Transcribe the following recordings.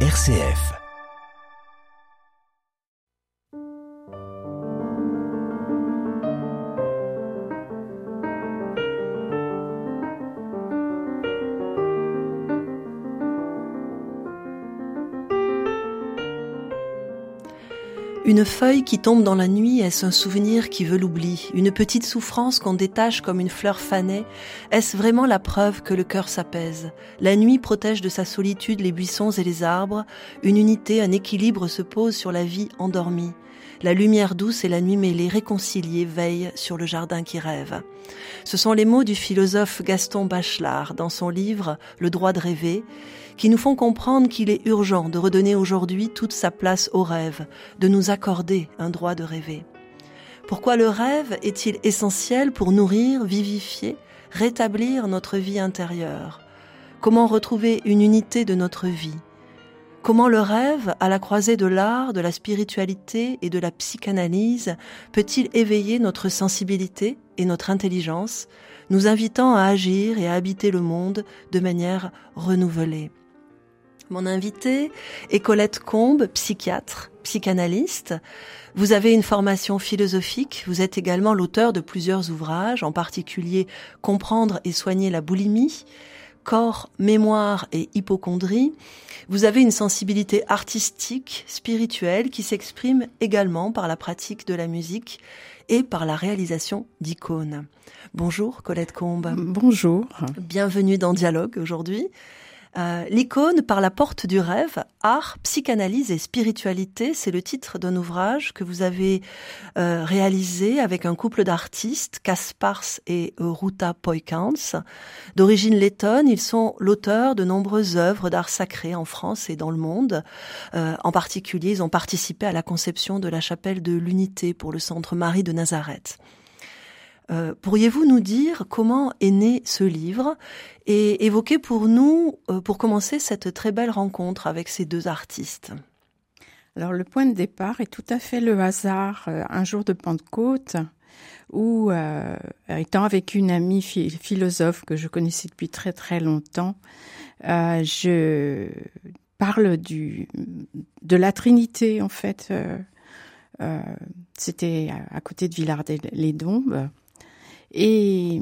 RCF. Une feuille qui tombe dans la nuit, est-ce un souvenir qui veut l'oubli? Une petite souffrance qu'on détache comme une fleur fanée Est-ce vraiment la preuve que le cœur s'apaise? La nuit protège de sa solitude les buissons et les arbres. Une unité, un équilibre se pose sur la vie endormie. La lumière douce et la nuit mêlée réconciliées veillent sur le jardin qui rêve. Ce sont les mots du philosophe Gaston Bachelard dans son livre Le droit de rêver, qui nous font comprendre qu'il est urgent de redonner aujourd'hui toute sa place au rêve, de nous accorder un droit de rêver. Pourquoi le rêve est-il essentiel pour nourrir, vivifier, rétablir notre vie intérieure? Comment retrouver une unité de notre vie? Comment le rêve, à la croisée de l'art, de la spiritualité et de la psychanalyse, peut-il éveiller notre sensibilité et notre intelligence, nous invitant à agir et à habiter le monde de manière renouvelée? Mon invité est Colette Combe, psychiatre, psychanalyste. Vous avez une formation philosophique, vous êtes également l'auteur de plusieurs ouvrages, en particulier Comprendre et soigner la boulimie, corps, mémoire et hypochondrie, vous avez une sensibilité artistique, spirituelle, qui s'exprime également par la pratique de la musique et par la réalisation d'icônes. Bonjour Colette Combe. Bonjour. Bienvenue dans Dialogue aujourd'hui. Euh, l'icône par la porte du rêve, art, psychanalyse et spiritualité, c'est le titre d'un ouvrage que vous avez euh, réalisé avec un couple d'artistes, Kaspars et Ruta Poikans. D'origine lettonne, ils sont l'auteur de nombreuses œuvres d'art sacré en France et dans le monde. Euh, en particulier, ils ont participé à la conception de la chapelle de l'Unité pour le Centre Marie de Nazareth. Euh, pourriez-vous nous dire comment est né ce livre et évoquer pour nous, euh, pour commencer, cette très belle rencontre avec ces deux artistes? Alors le point de départ est tout à fait le hasard. Euh, un jour de Pentecôte, où, étant avec une amie philosophe que je connaissais depuis très très longtemps, je parle de la Trinité en fait. C'était à côté de Villard-les-Dombes. Et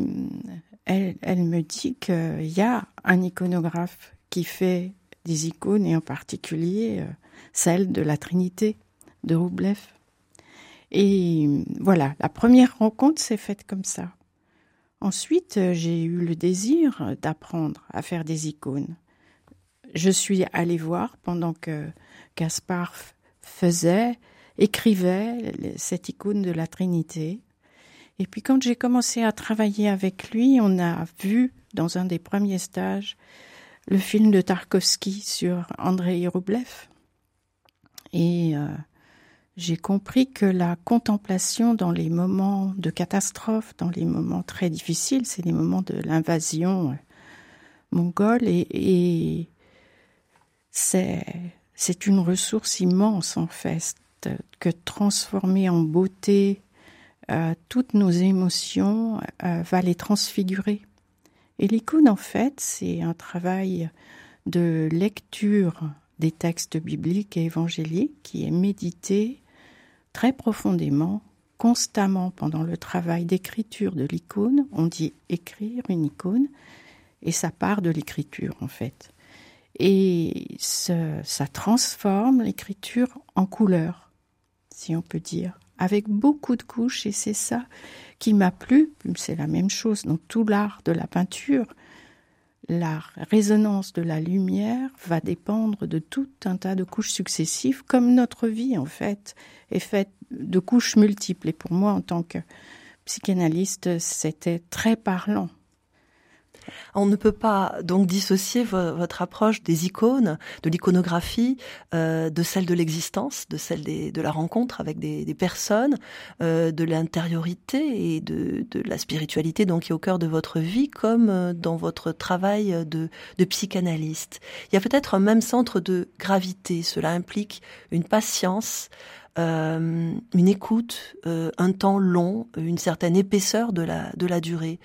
elle, elle me dit qu'il y a un iconographe qui fait des icônes, et en particulier euh, celle de la Trinité de Roublev. Et voilà, la première rencontre s'est faite comme ça. Ensuite, euh, j'ai eu le désir d'apprendre à faire des icônes. Je suis allée voir pendant que Gaspard faisait, écrivait cette icône de la Trinité. Et puis quand j'ai commencé à travailler avec lui, on a vu dans un des premiers stages le film de Tarkovsky sur Andrei Rublev. Et euh, j'ai compris que la contemplation dans les moments de catastrophe, dans les moments très difficiles, c'est les moments de l'invasion euh, mongole et, et c'est c'est une ressource immense en fait que transformer en beauté euh, toutes nos émotions, euh, va les transfigurer. Et l'icône, en fait, c'est un travail de lecture des textes bibliques et évangéliques qui est médité très profondément, constamment pendant le travail d'écriture de l'icône. On dit écrire une icône, et ça part de l'écriture, en fait. Et ça transforme l'écriture en couleur, si on peut dire avec beaucoup de couches, et c'est ça qui m'a plu. C'est la même chose dans tout l'art de la peinture. La résonance de la lumière va dépendre de tout un tas de couches successives, comme notre vie en fait est faite de couches multiples. Et pour moi, en tant que psychanalyste, c'était très parlant on ne peut pas donc dissocier votre approche des icônes, de l'iconographie, euh, de celle de l'existence, de celle de la rencontre avec des, personnes, euh, de l'intériorité et de, la spiritualité donc qui est au cœur de votre vie, comme euh, dans votre travail de, de psychanalyste. Il y a peut-être un même centre de gravité. Cela implique une patience, euh, une écoute, euh, un temps long, une certaine épaisseur de la, de la durée.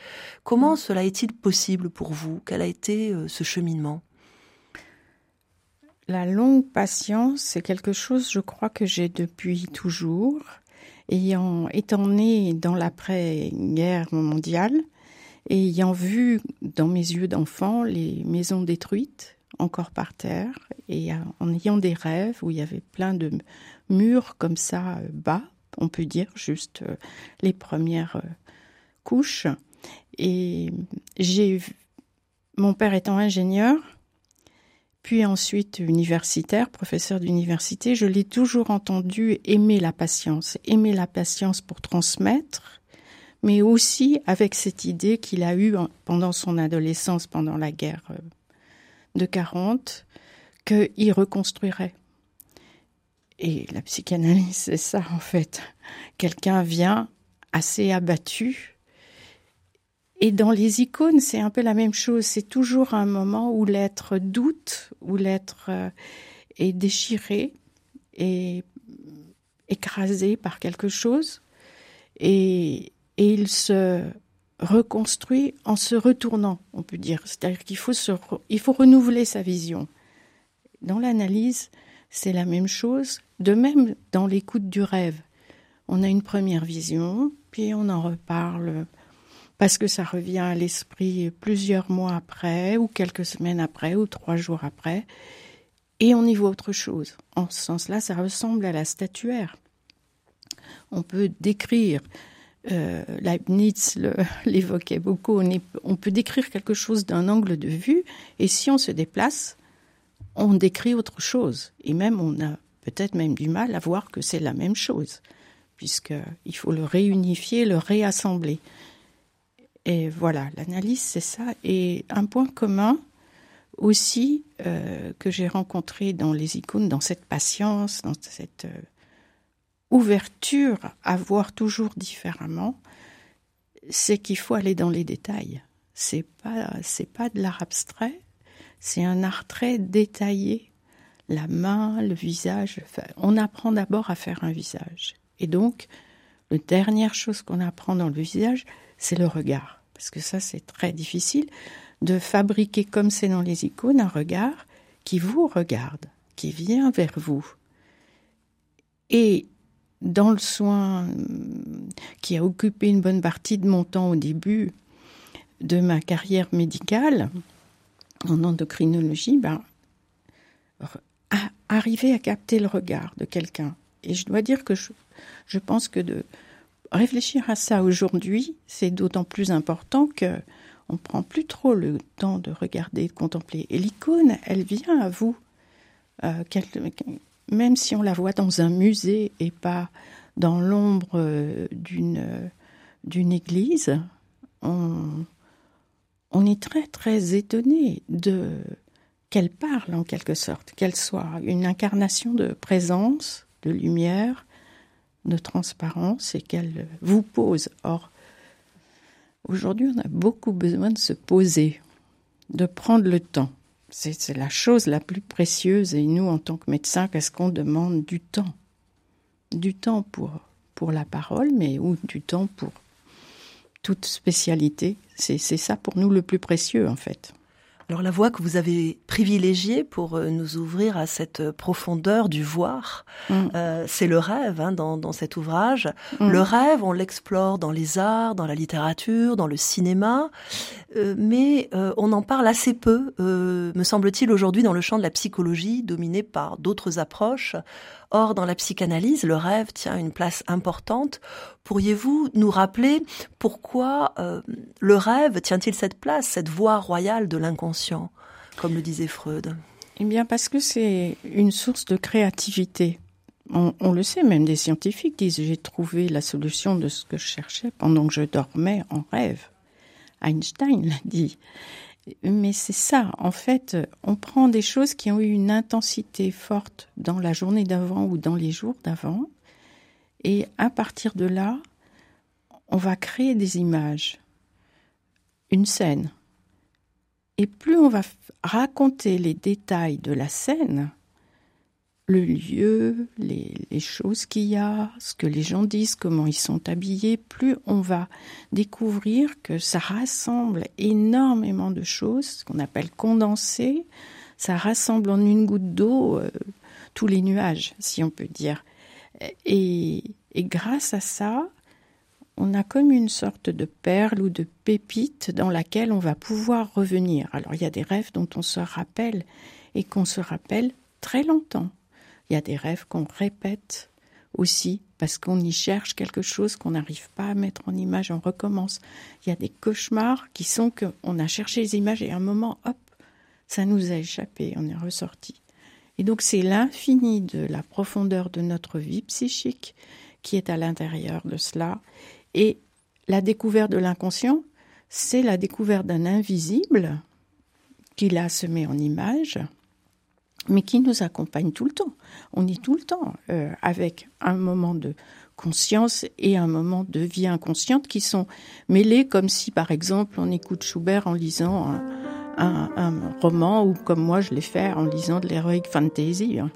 Comment cela est-il possible pour vous? Quel a été euh, ce cheminement? La longue patience, c'est quelque chose, je crois, que j'ai depuis toujours. Ayant étant né dans l'après-guerre mondiale et ayant vu dans mes yeux d'enfant les maisons détruites, encore par terre, et en ayant des rêves où il y avait plein de murs comme ça euh, bas, on peut dire, juste euh, les premières euh, couches. Et j'ai mon père étant ingénieur, puis ensuite universitaire, professeur d'université, je l'ai toujours entendu aimer la patience, aimer la patience pour transmettre, mais aussi avec cette idée qu'il a eue pendant son adolescence, pendant la guerre de 40, qu'il reconstruirait. Et la psychanalyse, c'est ça en fait. Quelqu'un vient assez abattu et dans les icônes, c'est un peu la même chose. C'est toujours un moment où l'être doute, où l'être euh, est déchiré et écrasé par quelque chose. Et, et il se reconstruit en se retournant, on peut dire. C'est-à-dire qu'il faut, se il faut renouveler sa vision. Dans l'analyse, c'est la même chose. De même, dans l'écoute du rêve, on a une première vision, puis on en reparle parce que ça revient à l'esprit plusieurs mois après, ou quelques semaines après, ou trois jours après, et on y voit autre chose. En ce sens-là, ça ressemble à la statuaire. On peut décrire, euh, Leibniz l'évoquait beaucoup, on, on peut décrire quelque chose d'un angle de vue, et si on se déplace, on décrit autre chose. Et même, on a peut-être même du mal à voir que c'est la même chose, puisqu'il faut le réunifier, le réassembler. Et voilà, l'analyse, c'est ça. Et un point commun aussi euh, que j'ai rencontré dans les icônes, dans cette patience, dans cette euh, ouverture à voir toujours différemment, c'est qu'il faut aller dans les détails. C'est pas, c'est pas de l'art abstrait, c'est un art très détaillé. La main, le visage. on apprend d'abord à faire un visage. Et donc, la dernière chose qu'on apprend dans le visage, c'est le regard. Parce que ça, c'est très difficile de fabriquer, comme c'est dans les icônes, un regard qui vous regarde, qui vient vers vous. Et dans le soin qui a occupé une bonne partie de mon temps au début de ma carrière médicale en endocrinologie, ben, arriver à capter le regard de quelqu'un. Et je dois dire que je, pense que de, réfléchir à ça aujourd'hui, c'est d'autant plus important que on prend plus trop le temps de regarder, de contempler. Et l'icône, elle vient à vous, euh, même si on la voit dans un musée et pas dans l'ombre euh, d'une d'une église, on, on est très très étonné de qu'elle parle en quelque sorte, qu'elle soit une incarnation de présence, de lumière, de transparence et qu'elle vous pose. Or, aujourd'hui, on a beaucoup besoin de se poser, de prendre le temps. C'est la chose la plus précieuse. Et nous, en tant que médecins, qu'est-ce qu'on demande Du temps? Du temps pour, pour la parole, mais ou du temps pour toute spécialité. C'est ça pour nous le plus précieux, en fait. Alors la voix que vous avez privilégiée pour euh, nous ouvrir à cette profondeur du voir, mm. euh, c'est le rêve hein, dans, dans, cet ouvrage. Mm. Le rêve, on l'explore dans les arts, dans la littérature, dans le cinéma, euh, mais euh, on en parle assez peu, me semble-t-il, aujourd'hui dans le champ de la psychologie, dominé par d'autres approches. Or, dans la psychanalyse, le rêve tient une place importante. Pourriez-vous nous rappeler pourquoi euh, le rêve tient-il cette place, cette voie royale de l'inconscient, comme le disait Freud? Eh bien, parce que c'est une source de créativité. On, on, le sait, même des scientifiques disent j'ai trouvé la solution de ce que je cherchais pendant que je dormais en rêve. Einstein l'a dit. Mais c'est ça, en fait, on prend des choses qui ont eu une intensité forte dans la journée d'avant ou dans les jours d'avant, et à partir de là, on va créer des images, une scène. Et plus on va raconter les détails de la scène, le lieu, les, choses qu'il y a, ce que les gens disent, comment ils sont habillés, plus on va découvrir que ça rassemble énormément de choses, ce qu'on appelle condensé. ça rassemble en une goutte d'eau euh, tous les nuages, si on peut dire. Et grâce à ça, on a comme une sorte de perle ou de pépite dans laquelle on va pouvoir revenir. Alors il y a des rêves dont on se rappelle et qu'on se rappelle très longtemps. Il y a des rêves qu'on répète aussi parce qu'on y cherche quelque chose qu'on n'arrive pas à mettre en image, on recommence. Il y a des cauchemars qui sont qu'on a cherché les images et à un moment, hop, ça nous a échappé, on est ressorti. Et donc c'est l'infini de la profondeur de notre vie psychique qui est à l'intérieur de cela. Et la découverte de l'inconscient, c'est la découverte d'un invisible qu'il a semé en image, mais qui nous accompagne tout le temps. On est tout le temps euh, avec un moment de conscience et un moment de vie inconsciente qui sont mêlés comme si, par exemple, on écoute Schubert en lisant un, un roman ou comme moi je l'ai fait en lisant de l'heroic fantasy. Hein.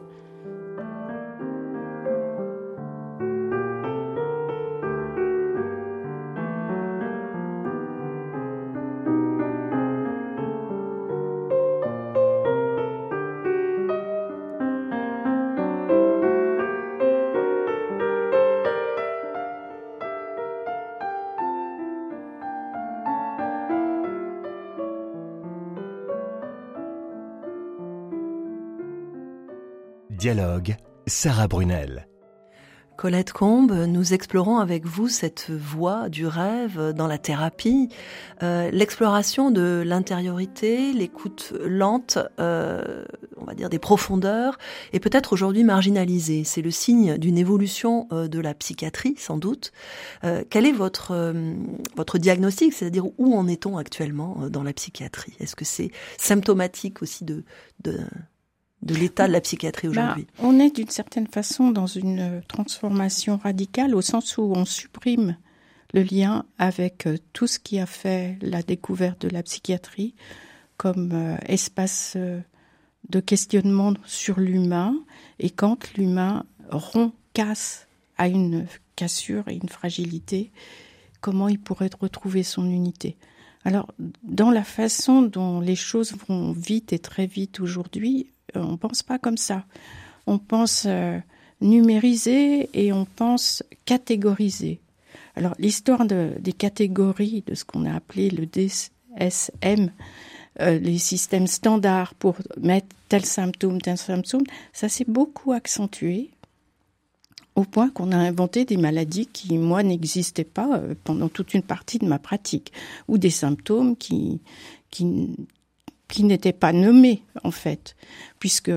Dialogue, Sarah Brunel. Colette Combe, nous explorons avec vous cette voie du rêve dans la thérapie, euh, l'exploration de l'intériorité, l'écoute lente, euh, on va dire des profondeurs, et peut-être aujourd'hui marginalisée. C'est le signe d'une évolution euh, de la psychiatrie, sans doute. quel est votre votre diagnostic, c'est-à-dire où en est-on actuellement dans la psychiatrie? Est-ce que c'est symptomatique aussi de, de de l'état de la psychiatrie bah, aujourd'hui On est d'une certaine façon dans une transformation radicale au sens où on supprime le lien avec euh, tout ce qui a fait la découverte de la psychiatrie comme euh, espace euh, de questionnement sur l'humain et quand l'humain rompt, casse à une cassure et une fragilité, comment il pourrait retrouver son unité? Alors, dans la façon dont les choses vont vite et très vite aujourd'hui, on ne pense pas comme ça. On pense euh, numériser et on pense catégoriser. Alors l'histoire des catégories de ce qu'on a appelé le DSM, euh, les systèmes standards pour mettre tel symptôme, tel symptôme, ça s'est beaucoup accentué au point qu'on a inventé des maladies qui, moi, n'existaient pas euh, pendant toute une partie de ma pratique, ou des symptômes qui, qui n'étaient pas nommés en fait, puisque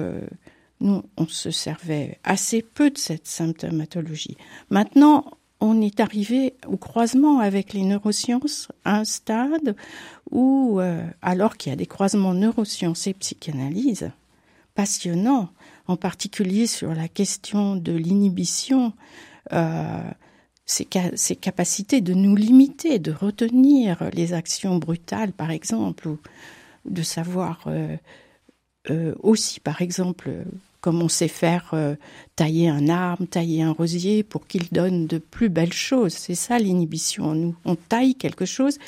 nous, on se servait assez peu de cette symptomatologie. Maintenant, on est arrivé au croisement avec les neurosciences à un stade où, euh, alors qu'il y a des croisements neurosciences et psychanalyse, passionnants, en particulier sur la question de l'inhibition, euh, ces, ces, capacités de nous limiter, de retenir les actions brutales, par exemple, ou de savoir euh, euh, aussi, par exemple, comme on sait faire euh, tailler un arbre, tailler un rosier pour qu'il donne de plus belles choses. C'est ça l'inhibition en nous. On taille quelque chose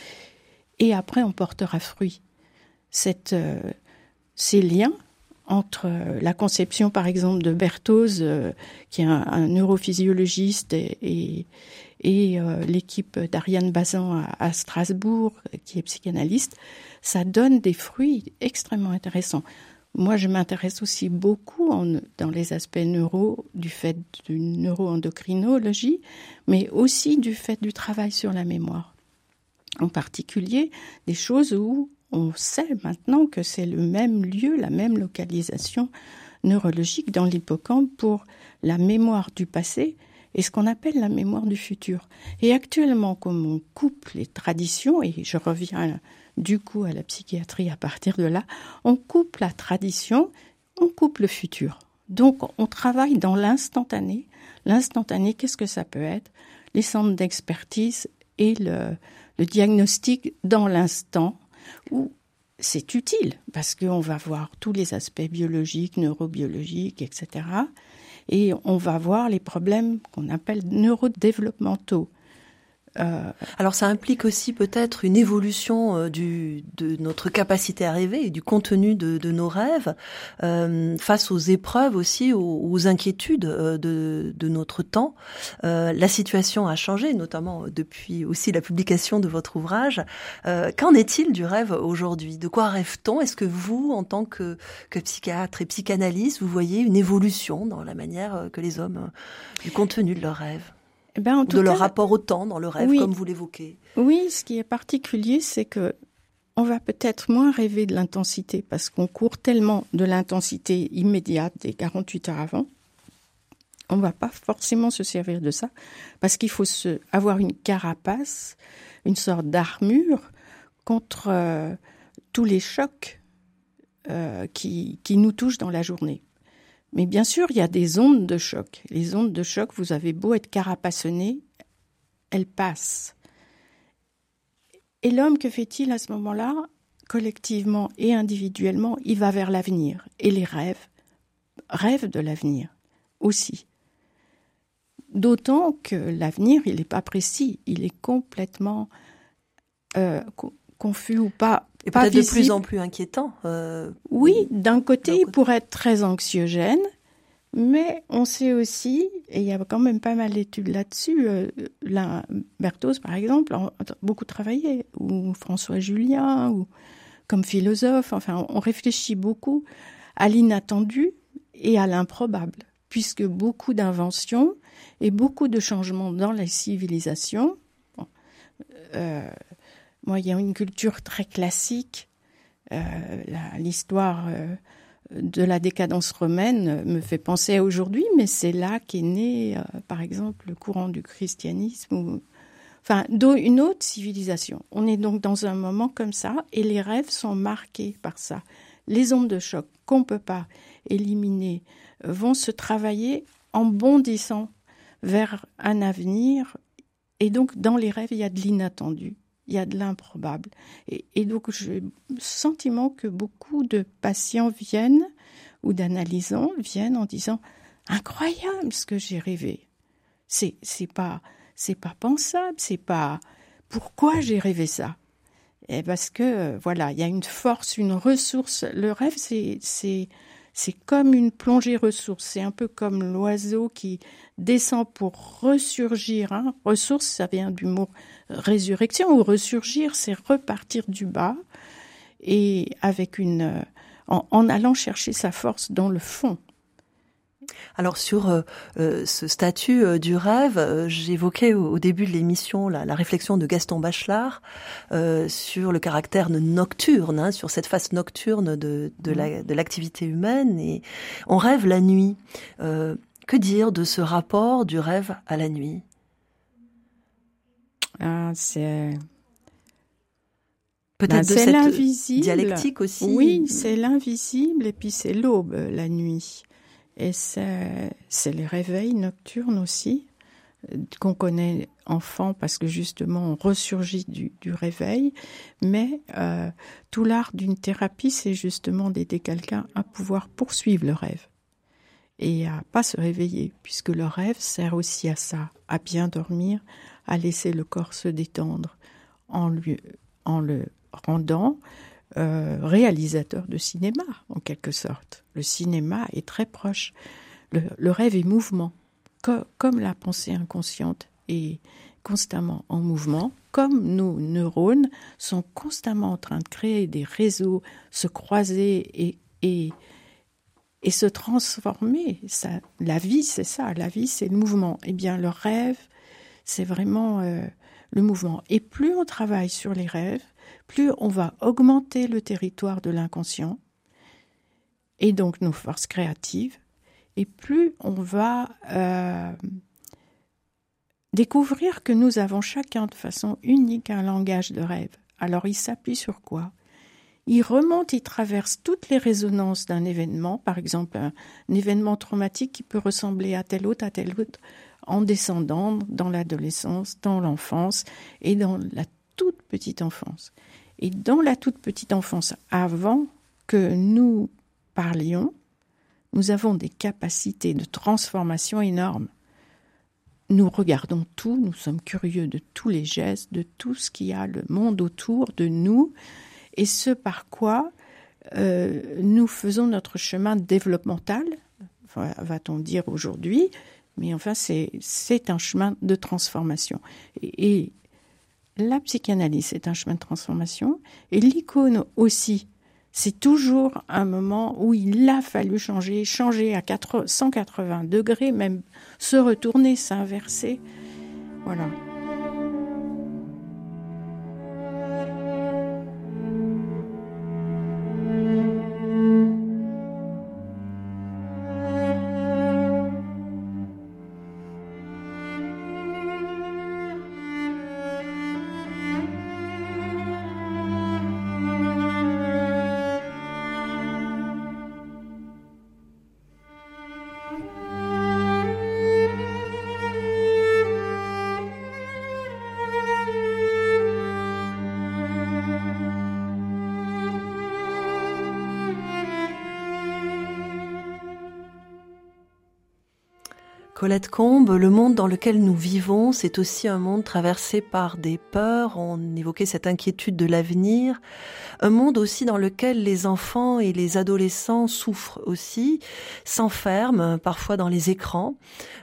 et après on portera fruit. Ces liens entre la conception, par exemple, de Berthoz, qui est un, neurophysiologiste, et, et, l'équipe d'Ariane Bazan à, Strasbourg, qui est psychanalyste, ça donne des fruits extrêmement intéressants. Moi, je m'intéresse aussi beaucoup dans les aspects neuro, du fait d'une neuroendocrinologie, mais aussi du fait du travail sur la mémoire. En particulier, des choses où on sait maintenant que c'est le même lieu, la même localisation neurologique dans l'hippocampe pour la mémoire du passé et ce qu'on appelle la mémoire du futur. Et actuellement, comme on coupe les traditions, et je reviens du coup à la psychiatrie à partir de là, on coupe la tradition, on coupe le futur. Donc on travaille dans l'instantané. L'instantané, qu'est-ce que ça peut être? Les centres d'expertise et le, diagnostic dans l'instant où c'est utile parce qu'on va voir tous les aspects biologiques, neurobiologiques, etc. Et on va voir les problèmes qu'on appelle neurodéveloppementaux. Euh, Alors ça implique aussi peut-être une évolution euh, du, de notre capacité à rêver et du contenu de, de nos rêves euh, face aux épreuves aussi, aux, aux inquiétudes euh, de, de, notre temps. la situation a changé, notamment depuis aussi la publication de votre ouvrage. Qu'en est-il du rêve aujourd'hui? De quoi rêve-t-on? Est-ce que vous, en tant que, que psychiatre et psychanalyste, vous voyez une évolution dans la manière que les hommes, du contenu de leurs rêves? Eh ben, de leur rapport au temps dans le rêve, comme vous l'évoquez. Oui, ce qui est particulier, c'est que on va peut-être moins rêver de l'intensité parce qu'on court tellement de l'intensité immédiate des 48 heures avant. On ne va pas forcément se servir de ça parce qu'il faut se, avoir une carapace, une sorte d'armure contre euh, tous les chocs euh, qui, qui nous touchent dans la journée. Mais bien sûr, il y a des ondes de choc. Les ondes de choc, vous avez beau être carapassonné, elles passent. Et l'homme, que fait-il à ce moment-là? Collectivement et individuellement, il va vers l'avenir. Et les rêves, rêvent de l'avenir aussi. D'autant que l'avenir, il n'est pas précis, il est complètement euh, confus ou pas et peut-être de plus en plus inquiétant. Euh, oui, d'un côté, il pourrait être très anxiogène, mais on sait aussi, et il y a quand même pas mal d'études là-dessus, euh, la, Berthoz, par exemple, a beaucoup travaillé, ou François Julien, ou comme philosophe, enfin, on réfléchit beaucoup à l'inattendu et à l'improbable, puisque beaucoup d'inventions et beaucoup de changements dans la civilisation, euh, moi, il y a une culture très classique. Euh, l'histoire euh, de la décadence romaine me fait penser à aujourd'hui, mais c'est là qu'est né, euh, par exemple, le courant du christianisme enfin une autre civilisation. On est donc dans un moment comme ça et les rêves sont marqués par ça. Les ondes de choc qu'on ne peut pas éliminer vont se travailler en bondissant vers un avenir et donc dans les rêves il y a de l'inattendu il y a de l'improbable. Et, donc, j'ai le sentiment que beaucoup de patients viennent, ou d'analysants viennent en disant Incroyable ce que j'ai rêvé. C'est, c'est pas, c'est pas pensable, c'est pas. Pourquoi j'ai rêvé ça? Et parce que, voilà, il y a une force, une ressource. Le rêve, c'est, c'est, c'est comme une plongée ressource. C'est un peu comme l'oiseau qui descend pour ressurgir. Hein. Ressource, ça vient du mot résurrection ou ressurgir, c'est repartir du bas et avec une, euh, en, allant chercher sa force dans le fond. Alors sur euh, euh, ce statut du rêve, j'évoquais au, début de l'émission la, réflexion de Gaston Bachelard sur le caractère nocturne, hein, sur cette face nocturne de, de l'activité humaine. Et on rêve la nuit. que dire de ce rapport du rêve à la nuit? Ah, c'est peut-être ben, l'invisible dialectique aussi. Oui, c'est l'invisible et puis c'est l'aube la nuit. Et c'est les réveils nocturnes aussi qu'on connaît enfant parce que justement on ressurgit du, du réveil, mais euh, tout l'art d'une thérapie, c'est justement d'aider quelqu'un à pouvoir poursuivre le rêve et à pas se réveiller, puisque le rêve sert aussi à ça, à bien dormir, à laisser le corps se détendre en, lui, en le rendant euh, réalisateur de cinéma, en quelque sorte. Le cinéma est très proche. Le, rêve est mouvement, comme la pensée inconsciente est constamment en mouvement, comme nos neurones sont constamment en train de créer des réseaux, se croiser et, et, et se transformer. Ça, la vie, c'est ça. La vie, c'est le mouvement. Eh bien, le rêve, c'est vraiment euh, le mouvement. Et plus on travaille sur les rêves, plus on va augmenter le territoire de l'inconscient et donc nos forces créatives, et plus on va euh, découvrir que nous avons chacun de façon unique un langage de rêve. Alors il s'appuie sur quoi? Il remonte, il traverse toutes les résonances d'un événement, par exemple un, événement traumatique qui peut ressembler à tel autre, à tel autre, en descendant dans l'adolescence, dans l'enfance et dans la toute petite enfance. Et dans la toute petite enfance, avant que nous parlions, nous avons des capacités de transformation énormes. nous regardons tout, nous sommes curieux de tous les gestes, de tout ce qu'il y a, le monde autour de nous, et ce par quoi euh, nous faisons notre chemin développemental, va-t-on dire aujourd'hui, mais enfin c'est un chemin de transformation. Et, la psychanalyse, c'est un chemin de transformation, et l'icône aussi. C'est toujours un moment où il a fallu changer, changer à 180 degrés, même se retourner, s'inverser. Voilà. Colette Combe, le monde dans lequel nous vivons, c'est aussi un monde traversé par des peurs, on évoquait cette inquiétude de l'avenir, un monde aussi dans lequel les enfants et les adolescents souffrent aussi, s'enferment parfois dans les écrans,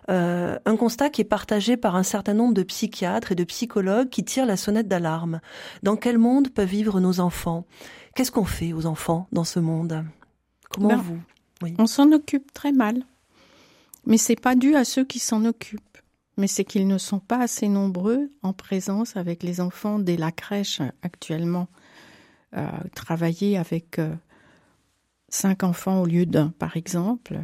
euh, un constat qui est partagé par un certain nombre de psychiatres et de psychologues qui tirent la sonnette d'alarme. Dans quel monde peuvent vivre nos enfants? Qu'est-ce qu'on fait aux enfants dans ce monde? Comment ben, vous? On s'en occupe très mal. Mais c'est pas dû à ceux qui s'en occupent, mais c'est qu'ils ne sont pas assez nombreux en présence avec les enfants dès la crèche actuellement. Euh, travailler avec euh, cinq enfants au lieu d'un, par exemple.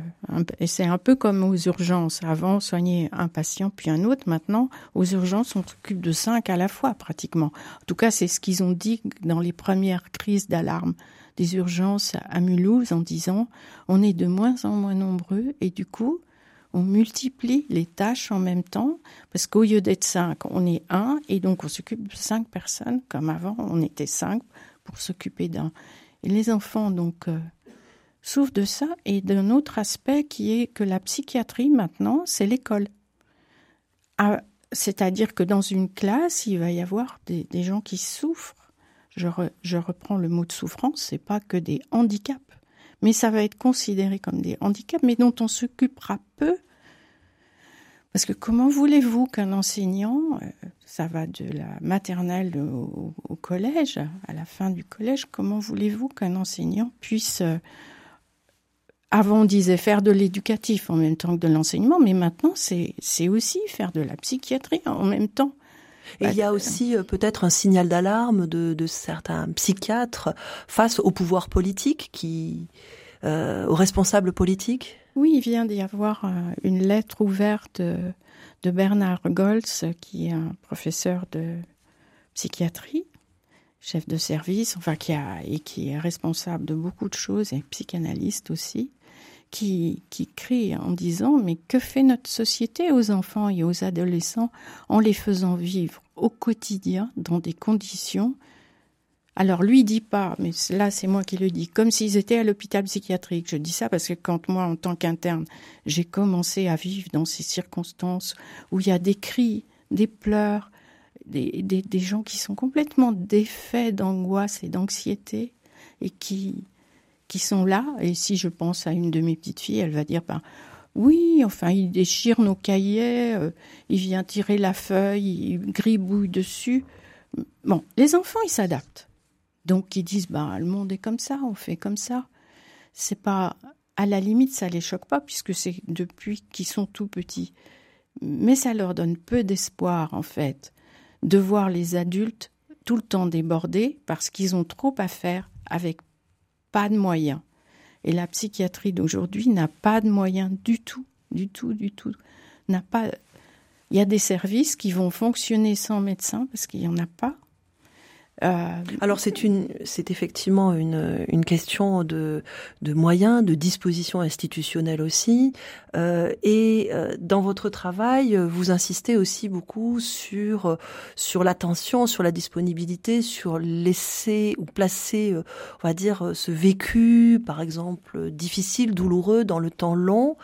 Et c'est un peu comme aux urgences. Avant, soigner un patient puis un autre. Maintenant, aux urgences, on s'occupe de cinq à la fois, pratiquement. En tout cas, c'est ce qu'ils ont dit dans les premières crises d'alarme des urgences à Mulhouse en disant on est de moins en moins nombreux et du coup, on multiplie les tâches en même temps, parce qu'au lieu d'être cinq, on est un, et donc on s'occupe de cinq personnes, comme avant, on était cinq pour s'occuper d'un. Et les enfants, donc, euh, souffrent de ça, et d'un autre aspect qui est que la psychiatrie, maintenant, c'est l'école. Ah, c'est-à-dire que dans une classe, il va y avoir des, gens qui souffrent. Je, je reprends le mot de souffrance, c'est pas que des handicaps mais ça va être considéré comme des handicaps, mais dont on s'occupera peu. Parce que comment voulez-vous qu'un enseignant, euh, ça va de la maternelle au, collège, à la fin du collège, comment voulez-vous qu'un enseignant puisse, euh, avant on disait faire de l'éducatif en même temps que de l'enseignement, mais maintenant c'est aussi faire de la psychiatrie en même temps. Et il y a aussi euh, peut-être un signal d'alarme de, de, certains psychiatres face au pouvoir politique, qui, euh, aux responsables politiques. Oui, il vient d'y avoir euh, une lettre ouverte de Bernard Goltz, qui est un professeur de psychiatrie, chef de service, enfin qui a et qui est responsable de beaucoup de choses et psychanalyste aussi, qui, qui crie en disant Mais que fait notre société aux enfants et aux adolescents en les faisant vivre au quotidien dans des conditions? Alors lui dit pas, mais là c'est moi qui le dis, comme s'ils étaient à l'hôpital psychiatrique. Je dis ça parce que quand moi, en tant qu'interne, j'ai commencé à vivre dans ces circonstances où il y a des cris, des pleurs, des, des, des gens qui sont complètement défaits d'angoisse et d'anxiété et qui qui sont là. Et si je pense à une de mes petites filles, elle va dire ben, oui, enfin, il déchire nos cahiers, euh, il vient tirer la feuille, il gribouille dessus. Bon, les enfants, ils s'adaptent. Donc, ils disent, ben, le monde est comme ça, on fait comme ça. C'est pas, à la limite, ça les choque pas, puisque c'est depuis qu'ils sont tout petits. Mais ça leur donne peu d'espoir, en fait, de voir les adultes tout le temps débordés parce qu'ils ont trop à faire avec pas de moyens. Et la psychiatrie d'aujourd'hui n'a pas de moyens du tout, du tout, du tout. Il y a des services qui vont fonctionner sans médecin parce qu'il n'y en a pas. Euh, Alors c'est une, c'est effectivement une, une question de, de moyens, de dispositions institutionnelles aussi. Euh, et euh, dans votre travail, vous insistez aussi beaucoup sur sur l'attention, sur la disponibilité, sur laisser ou placer, on va dire, ce vécu, par exemple, difficile, douloureux dans le temps long,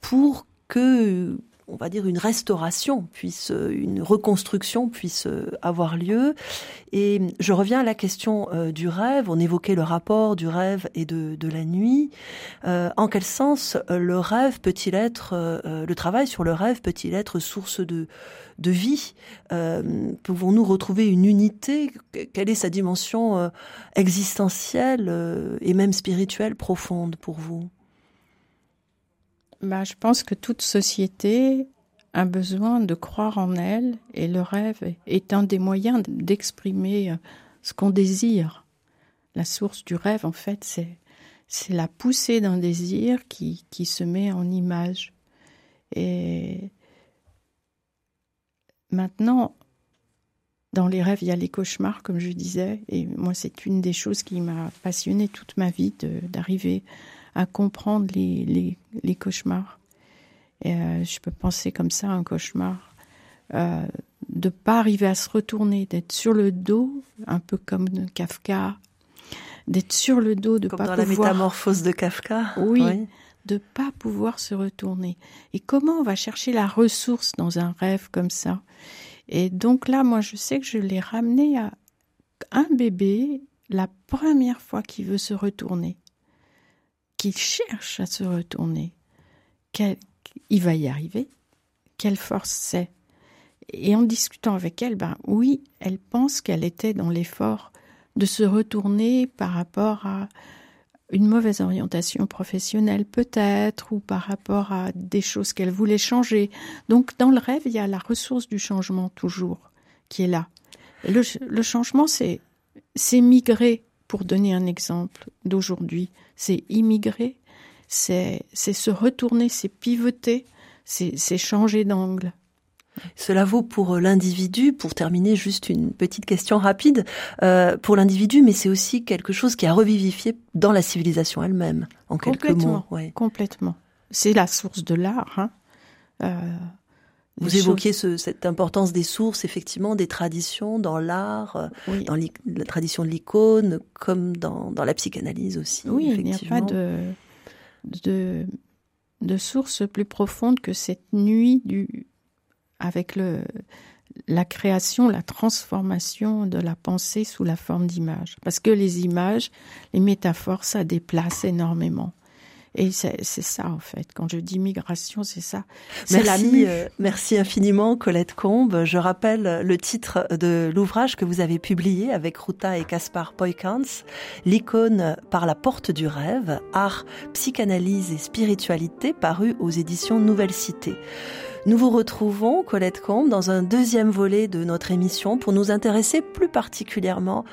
pour que on va dire une restauration puisse, une reconstruction puisse avoir lieu. Et je reviens à la question du rêve. On évoquait le rapport du rêve et de, de la nuit. en quel sens le rêve peut-il être, le travail sur le rêve peut-il être source de de vie? Pouvons-nous retrouver une unité? Quelle est sa dimension existentielle et même spirituelle profonde pour vous? Bah, Je pense que toute société a besoin de croire en elle et le rêve est un des moyens d'exprimer euh, ce qu'on désire. La source du rêve, en fait, c'est, la poussée d'un désir qui, qui se met en image. Et maintenant, dans les rêves, il y a les cauchemars, comme je disais, et moi, c'est une des choses qui m'a passionnée toute ma vie, d'arriver à comprendre les, les, les cauchemars. Et, euh, je peux penser comme ça un cauchemar. Euh, de pas arriver à se retourner, d'être sur le dos, un peu comme Kafka, d'être sur le dos, de comme pas dans pouvoir... la métamorphose de Kafka. Oui, oui, de pas pouvoir se retourner. Et comment on va chercher la ressource dans un rêve comme ça? Et donc là, moi, je sais que je l'ai ramené à un bébé la première fois qu'il veut se retourner qu'il cherche à se retourner, il va y arriver, quelle force c'est. Et en discutant avec elle, ben oui, elle pense qu'elle était dans l'effort de se retourner par rapport à une mauvaise orientation professionnelle peut-être, ou par rapport à des choses qu'elle voulait changer. Donc dans le rêve, il y a la ressource du changement toujours qui est là. Le, le changement, c'est migrer pour donner un exemple d'aujourd'hui, c'est immigrer, c'est se retourner, c'est pivoter, c'est changer d'angle. Cela vaut pour l'individu, pour terminer juste une petite question rapide, euh, pour l'individu, mais c'est aussi quelque chose qui a revivifié dans la civilisation elle-même, en quelques mots. Ouais. Complètement. C'est la source de l'art. Hein. Euh, vous évoquiez ce, cette importance des sources, effectivement, des traditions dans l'art, euh, dans la tradition de l'icône, comme dans, dans, la psychanalyse aussi. Oui, il n'y a pas de, de, de source plus profonde que cette nuit du, avec le, la création, la transformation de la pensée sous la forme d'images. Parce que les images, les métaphores, ça déplace énormément. Et c'est ça, en fait. Quand je dis migration, c'est ça. Merci, euh, merci infiniment, Colette Combe. Je rappelle le titre de l'ouvrage que vous avez publié avec Ruta et Caspar Poykans, L'icône par la porte du rêve, art, psychanalyse et spiritualité, paru aux éditions Nouvelle Cité. Nous vous retrouvons, Colette Combe, dans un deuxième volet de notre émission pour nous intéresser plus particulièrement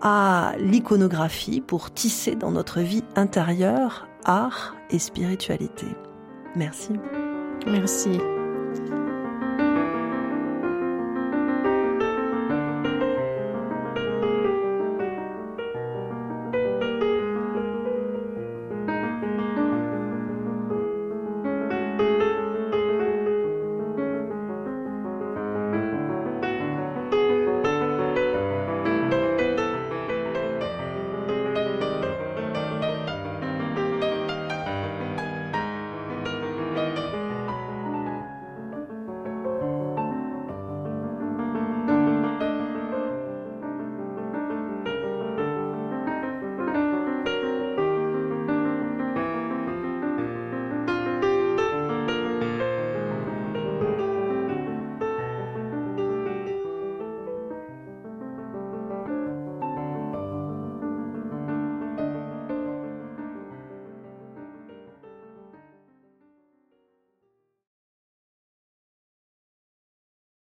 à l'iconographie pour tisser dans notre vie intérieure art et spiritualité. Merci. Merci.